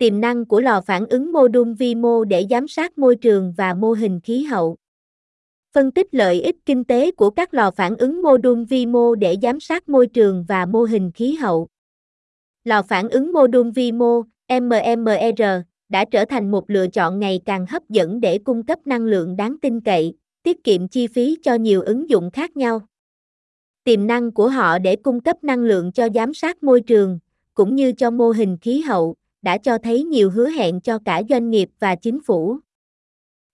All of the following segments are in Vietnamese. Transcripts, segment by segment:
Tiềm năng của lò phản ứng mô đun vi mô để giám sát môi trường và mô hình khí hậu. Phân tích lợi ích kinh tế của các lò phản ứng mô đun vi mô để giám sát môi trường và mô hình khí hậu. Lò phản ứng mô đun vi mô, MMR, đã trở thành một lựa chọn ngày càng hấp dẫn để cung cấp năng lượng đáng tin cậy, tiết kiệm chi phí cho nhiều ứng dụng khác nhau. Tiềm năng của họ để cung cấp năng lượng cho giám sát môi trường, cũng như cho mô hình khí hậu, đã cho thấy nhiều hứa hẹn cho cả doanh nghiệp và chính phủ.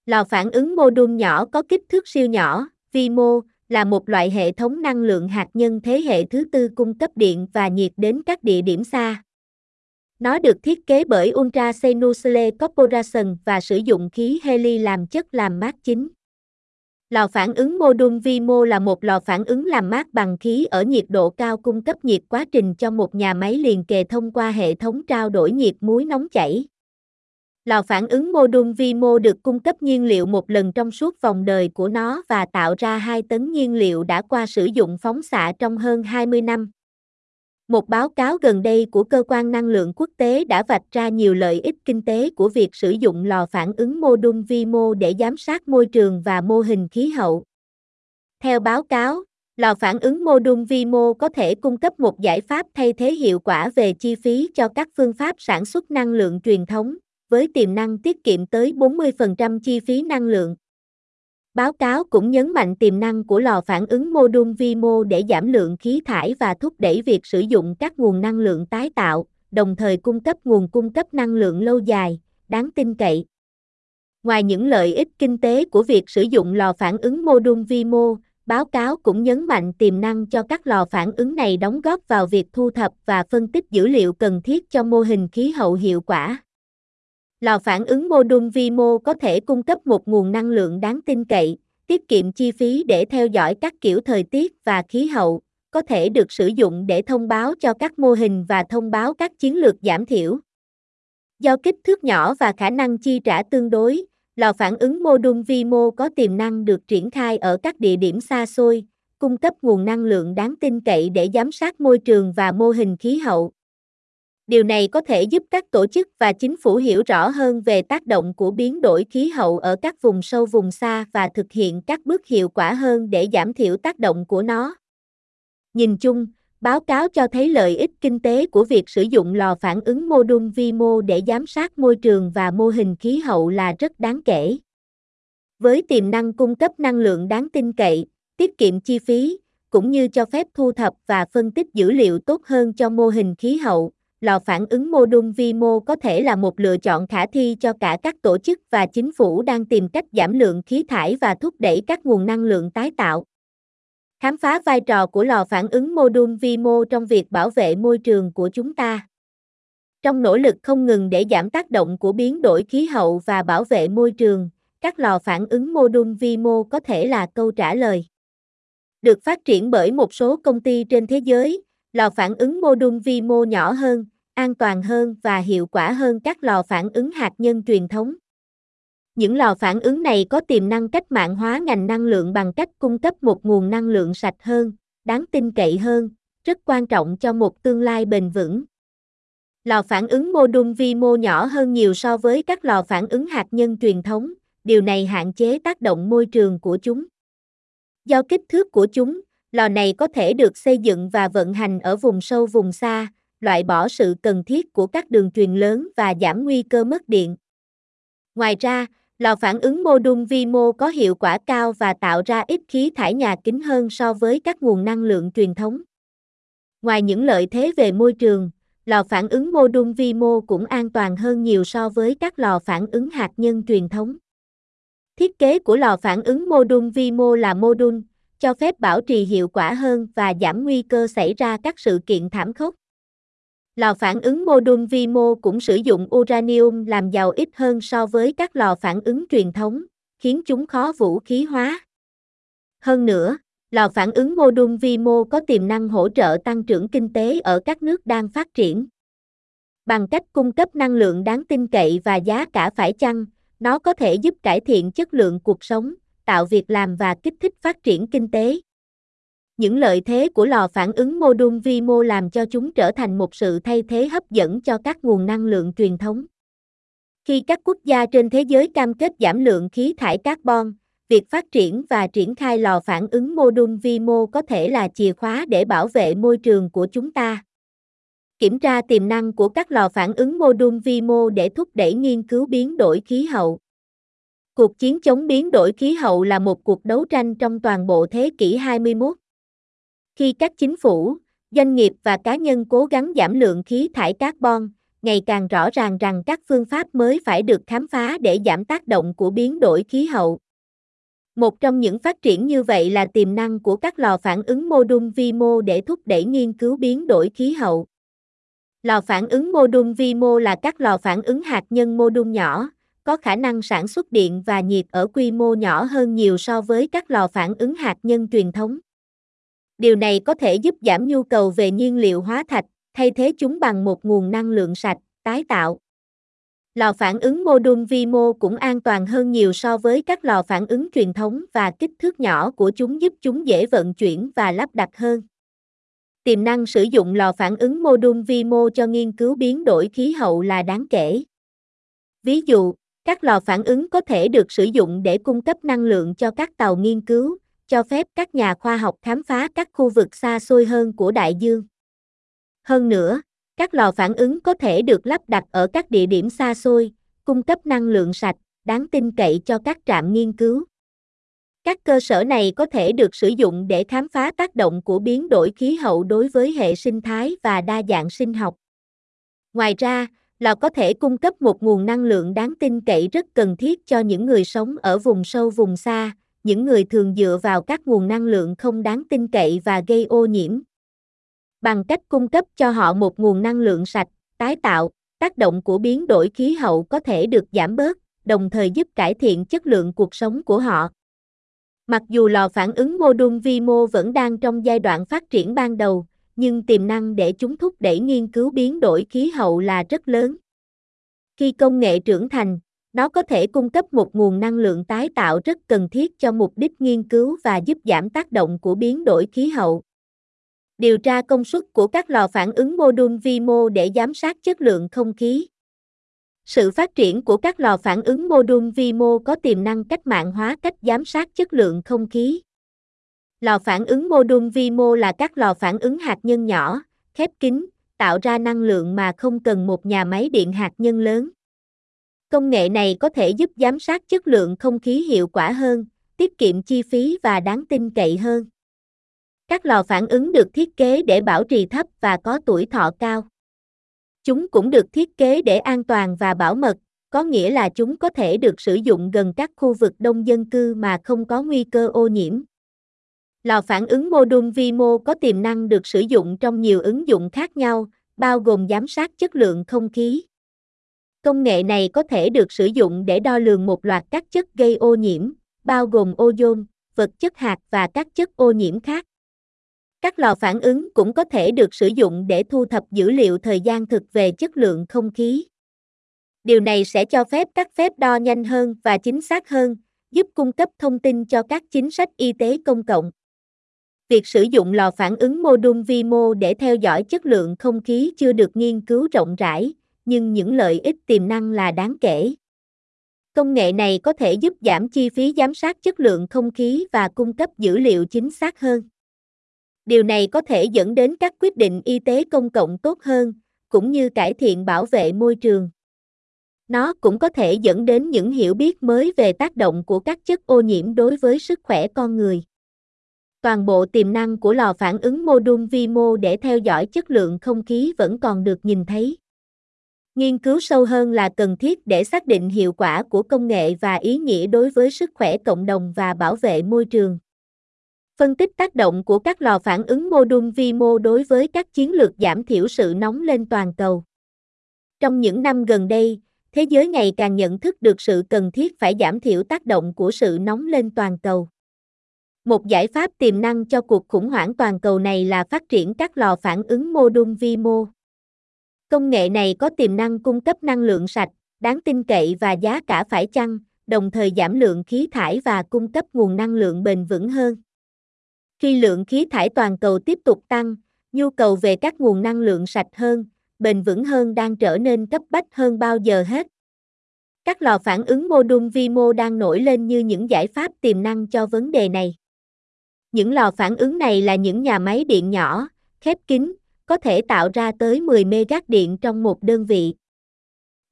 Lò phản ứng mô đun nhỏ có kích thước siêu nhỏ, vi mô, là một loại hệ thống năng lượng hạt nhân thế hệ thứ tư cung cấp điện và nhiệt đến các địa điểm xa. Nó được thiết kế bởi Ultra Senusle Corporation và sử dụng khí heli làm chất làm mát chính. Lò phản ứng mô đun vi mô là một lò phản ứng làm mát bằng khí ở nhiệt độ cao cung cấp nhiệt quá trình cho một nhà máy liền kề thông qua hệ thống trao đổi nhiệt muối nóng chảy. Lò phản ứng mô đun vi mô được cung cấp nhiên liệu một lần trong suốt vòng đời của nó và tạo ra 2 tấn nhiên liệu đã qua sử dụng phóng xạ trong hơn 20 năm. Một báo cáo gần đây của Cơ quan Năng lượng Quốc tế đã vạch ra nhiều lợi ích kinh tế của việc sử dụng lò phản ứng mô đun vi mô để giám sát môi trường và mô hình khí hậu. Theo báo cáo, lò phản ứng mô đun vi mô có thể cung cấp một giải pháp thay thế hiệu quả về chi phí cho các phương pháp sản xuất năng lượng truyền thống, với tiềm năng tiết kiệm tới 40% chi phí năng lượng. Báo cáo cũng nhấn mạnh tiềm năng của lò phản ứng mô đun vi mô để giảm lượng khí thải và thúc đẩy việc sử dụng các nguồn năng lượng tái tạo, đồng thời cung cấp nguồn cung cấp năng lượng lâu dài, đáng tin cậy. Ngoài những lợi ích kinh tế của việc sử dụng lò phản ứng mô đun vi mô, báo cáo cũng nhấn mạnh tiềm năng cho các lò phản ứng này đóng góp vào việc thu thập và phân tích dữ liệu cần thiết cho mô hình khí hậu hiệu quả. Lò phản ứng mô đun vi mô có thể cung cấp một nguồn năng lượng đáng tin cậy, tiết kiệm chi phí để theo dõi các kiểu thời tiết và khí hậu, có thể được sử dụng để thông báo cho các mô hình và thông báo các chiến lược giảm thiểu. Do kích thước nhỏ và khả năng chi trả tương đối, lò phản ứng mô đun vi mô có tiềm năng được triển khai ở các địa điểm xa xôi, cung cấp nguồn năng lượng đáng tin cậy để giám sát môi trường và mô hình khí hậu. Điều này có thể giúp các tổ chức và chính phủ hiểu rõ hơn về tác động của biến đổi khí hậu ở các vùng sâu vùng xa và thực hiện các bước hiệu quả hơn để giảm thiểu tác động của nó. Nhìn chung, báo cáo cho thấy lợi ích kinh tế của việc sử dụng lò phản ứng mô đun vi mô để giám sát môi trường và mô hình khí hậu là rất đáng kể. Với tiềm năng cung cấp năng lượng đáng tin cậy, tiết kiệm chi phí, cũng như cho phép thu thập và phân tích dữ liệu tốt hơn cho mô hình khí hậu, lò phản ứng mô đun vi mô có thể là một lựa chọn khả thi cho cả các tổ chức và chính phủ đang tìm cách giảm lượng khí thải và thúc đẩy các nguồn năng lượng tái tạo. Khám phá vai trò của lò phản ứng mô đun vi mô trong việc bảo vệ môi trường của chúng ta. Trong nỗ lực không ngừng để giảm tác động của biến đổi khí hậu và bảo vệ môi trường, các lò phản ứng mô đun vi mô có thể là câu trả lời. Được phát triển bởi một số công ty trên thế giới, lò phản ứng mô đun vi mô nhỏ hơn, an toàn hơn và hiệu quả hơn các lò phản ứng hạt nhân truyền thống. Những lò phản ứng này có tiềm năng cách mạng hóa ngành năng lượng bằng cách cung cấp một nguồn năng lượng sạch hơn, đáng tin cậy hơn, rất quan trọng cho một tương lai bền vững. Lò phản ứng mô đun vi mô nhỏ hơn nhiều so với các lò phản ứng hạt nhân truyền thống, điều này hạn chế tác động môi trường của chúng. Do kích thước của chúng, lò này có thể được xây dựng và vận hành ở vùng sâu vùng xa, loại bỏ sự cần thiết của các đường truyền lớn và giảm nguy cơ mất điện. Ngoài ra, lò phản ứng mô đun vi mô có hiệu quả cao và tạo ra ít khí thải nhà kính hơn so với các nguồn năng lượng truyền thống. Ngoài những lợi thế về môi trường, lò phản ứng mô đun vi mô cũng an toàn hơn nhiều so với các lò phản ứng hạt nhân truyền thống. Thiết kế của lò phản ứng mô đun vi mô là mô đun, cho phép bảo trì hiệu quả hơn và giảm nguy cơ xảy ra các sự kiện thảm khốc. Lò phản ứng mô đun vi mô cũng sử dụng uranium làm giàu ít hơn so với các lò phản ứng truyền thống, khiến chúng khó vũ khí hóa. Hơn nữa, lò phản ứng mô đun vi mô có tiềm năng hỗ trợ tăng trưởng kinh tế ở các nước đang phát triển. Bằng cách cung cấp năng lượng đáng tin cậy và giá cả phải chăng, nó có thể giúp cải thiện chất lượng cuộc sống, tạo việc làm và kích thích phát triển kinh tế. Những lợi thế của lò phản ứng mô đun vi mô làm cho chúng trở thành một sự thay thế hấp dẫn cho các nguồn năng lượng truyền thống. Khi các quốc gia trên thế giới cam kết giảm lượng khí thải carbon, việc phát triển và triển khai lò phản ứng mô đun vi mô có thể là chìa khóa để bảo vệ môi trường của chúng ta. Kiểm tra tiềm năng của các lò phản ứng mô đun vi mô để thúc đẩy nghiên cứu biến đổi khí hậu. Cuộc chiến chống biến đổi khí hậu là một cuộc đấu tranh trong toàn bộ thế kỷ 21. Khi các chính phủ, doanh nghiệp và cá nhân cố gắng giảm lượng khí thải carbon, ngày càng rõ ràng rằng các phương pháp mới phải được khám phá để giảm tác động của biến đổi khí hậu. Một trong những phát triển như vậy là tiềm năng của các lò phản ứng mô đun vi mô để thúc đẩy nghiên cứu biến đổi khí hậu. Lò phản ứng mô đun vi mô là các lò phản ứng hạt nhân mô đun nhỏ, có khả năng sản xuất điện và nhiệt ở quy mô nhỏ hơn nhiều so với các lò phản ứng hạt nhân truyền thống. Điều này có thể giúp giảm nhu cầu về nhiên liệu hóa thạch, thay thế chúng bằng một nguồn năng lượng sạch, tái tạo. Lò phản ứng mô đun vi mô cũng an toàn hơn nhiều so với các lò phản ứng truyền thống và kích thước nhỏ của chúng giúp chúng dễ vận chuyển và lắp đặt hơn. Tiềm năng sử dụng lò phản ứng mô đun vi mô cho nghiên cứu biến đổi khí hậu là đáng kể. Ví dụ, các lò phản ứng có thể được sử dụng để cung cấp năng lượng cho các tàu nghiên cứu, cho phép các nhà khoa học khám phá các khu vực xa xôi hơn của đại dương. Hơn nữa, các lò phản ứng có thể được lắp đặt ở các địa điểm xa xôi, cung cấp năng lượng sạch, đáng tin cậy cho các trạm nghiên cứu. Các cơ sở này có thể được sử dụng để khám phá tác động của biến đổi khí hậu đối với hệ sinh thái và đa dạng sinh học. Ngoài ra, lò có thể cung cấp một nguồn năng lượng đáng tin cậy rất cần thiết cho những người sống ở vùng sâu vùng xa, những người thường dựa vào các nguồn năng lượng không đáng tin cậy và gây ô nhiễm. Bằng cách cung cấp cho họ một nguồn năng lượng sạch, tái tạo, tác động của biến đổi khí hậu có thể được giảm bớt, đồng thời giúp cải thiện chất lượng cuộc sống của họ. Mặc dù lò phản ứng mô đun vi mô vẫn đang trong giai đoạn phát triển ban đầu, nhưng tiềm năng để chúng thúc đẩy nghiên cứu biến đổi khí hậu là rất lớn. Khi công nghệ trưởng thành, nó có thể cung cấp một nguồn năng lượng tái tạo rất cần thiết cho mục đích nghiên cứu và giúp giảm tác động của biến đổi khí hậu. Điều tra công suất của các lò phản ứng mô đun vi mô để giám sát chất lượng không khí. Sự phát triển của các lò phản ứng mô đun vi mô có tiềm năng cách mạng hóa cách giám sát chất lượng không khí. Lò phản ứng mô đun vi mô là các lò phản ứng hạt nhân nhỏ, khép kín, tạo ra năng lượng mà không cần một nhà máy điện hạt nhân lớn. Công nghệ này có thể giúp giám sát chất lượng không khí hiệu quả hơn, tiết kiệm chi phí và đáng tin cậy hơn. Các lò phản ứng được thiết kế để bảo trì thấp và có tuổi thọ cao. Chúng cũng được thiết kế để an toàn và bảo mật, có nghĩa là chúng có thể được sử dụng gần các khu vực đông dân cư mà không có nguy cơ ô nhiễm. Lò phản ứng mô đun vi mô có tiềm năng được sử dụng trong nhiều ứng dụng khác nhau, bao gồm giám sát chất lượng không khí. Công nghệ này có thể được sử dụng để đo lường một loạt các chất gây ô nhiễm, bao gồm ozone, vật chất hạt và các chất ô nhiễm khác. Các lò phản ứng cũng có thể được sử dụng để thu thập dữ liệu thời gian thực về chất lượng không khí. Điều này sẽ cho phép các phép đo nhanh hơn và chính xác hơn, giúp cung cấp thông tin cho các chính sách y tế công cộng. Việc sử dụng lò phản ứng mô đun vi mô để theo dõi chất lượng không khí chưa được nghiên cứu rộng rãi, nhưng những lợi ích tiềm năng là đáng kể. Công nghệ này có thể giúp giảm chi phí giám sát chất lượng không khí và cung cấp dữ liệu chính xác hơn. Điều này có thể dẫn đến các quyết định y tế công cộng tốt hơn, cũng như cải thiện bảo vệ môi trường. Nó cũng có thể dẫn đến những hiểu biết mới về tác động của các chất ô nhiễm đối với sức khỏe con người. Toàn bộ tiềm năng của lò phản ứng mô đun vi mô để theo dõi chất lượng không khí vẫn còn được nhìn thấy. Nghiên cứu sâu hơn là cần thiết để xác định hiệu quả của công nghệ và ý nghĩa đối với sức khỏe cộng đồng và bảo vệ môi trường. Phân tích tác động của các lò phản ứng mô đun vi mô đối với các chiến lược giảm thiểu sự nóng lên toàn cầu. Trong những năm gần đây, thế giới ngày càng nhận thức được sự cần thiết phải giảm thiểu tác động của sự nóng lên toàn cầu. Một giải pháp tiềm năng cho cuộc khủng hoảng toàn cầu này là phát triển các lò phản ứng mô đun vi mô. Công nghệ này có tiềm năng cung cấp năng lượng sạch, đáng tin cậy và giá cả phải chăng, đồng thời giảm lượng khí thải và cung cấp nguồn năng lượng bền vững hơn. Khi lượng khí thải toàn cầu tiếp tục tăng, nhu cầu về các nguồn năng lượng sạch hơn, bền vững hơn đang trở nên cấp bách hơn bao giờ hết. Các lò phản ứng mô đun vi mô đang nổi lên như những giải pháp tiềm năng cho vấn đề này. Những lò phản ứng này là những nhà máy điện nhỏ, khép kín, có thể tạo ra tới 10 megat điện trong một đơn vị.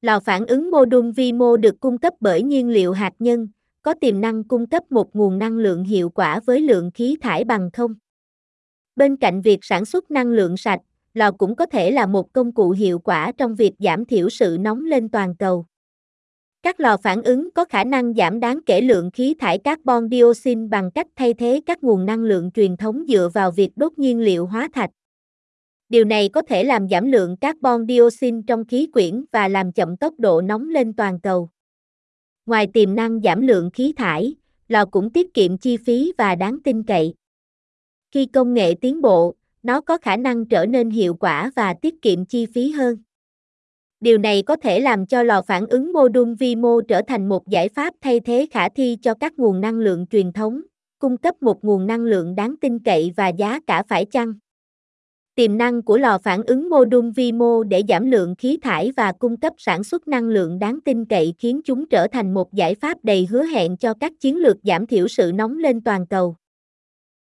Lò phản ứng mô đun vi mô được cung cấp bởi nhiên liệu hạt nhân, có tiềm năng cung cấp một nguồn năng lượng hiệu quả với lượng khí thải bằng không. Bên cạnh việc sản xuất năng lượng sạch, lò cũng có thể là một công cụ hiệu quả trong việc giảm thiểu sự nóng lên toàn cầu. Các lò phản ứng có khả năng giảm đáng kể lượng khí thải carbon dioxide bằng cách thay thế các nguồn năng lượng truyền thống dựa vào việc đốt nhiên liệu hóa thạch. Điều này có thể làm giảm lượng carbon dioxide trong khí quyển và làm chậm tốc độ nóng lên toàn cầu. Ngoài tiềm năng giảm lượng khí thải, lò cũng tiết kiệm chi phí và đáng tin cậy. Khi công nghệ tiến bộ, nó có khả năng trở nên hiệu quả và tiết kiệm chi phí hơn. Điều này có thể làm cho lò phản ứng mô đun vi mô trở thành một giải pháp thay thế khả thi cho các nguồn năng lượng truyền thống, cung cấp một nguồn năng lượng đáng tin cậy và giá cả phải chăng. Tiềm năng của lò phản ứng mô đun vi mô để giảm lượng khí thải và cung cấp sản xuất năng lượng đáng tin cậy khiến chúng trở thành một giải pháp đầy hứa hẹn cho các chiến lược giảm thiểu sự nóng lên toàn cầu.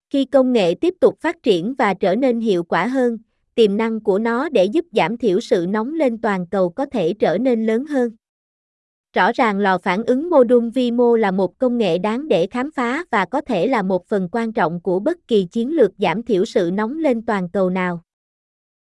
Khi công nghệ tiếp tục phát triển và trở nên hiệu quả hơn, tiềm năng của nó để giúp giảm thiểu sự nóng lên toàn cầu có thể trở nên lớn hơn. Rõ ràng lò phản ứng mô đun vi mô là một công nghệ đáng để khám phá và có thể là một phần quan trọng của bất kỳ chiến lược giảm thiểu sự nóng lên toàn cầu nào.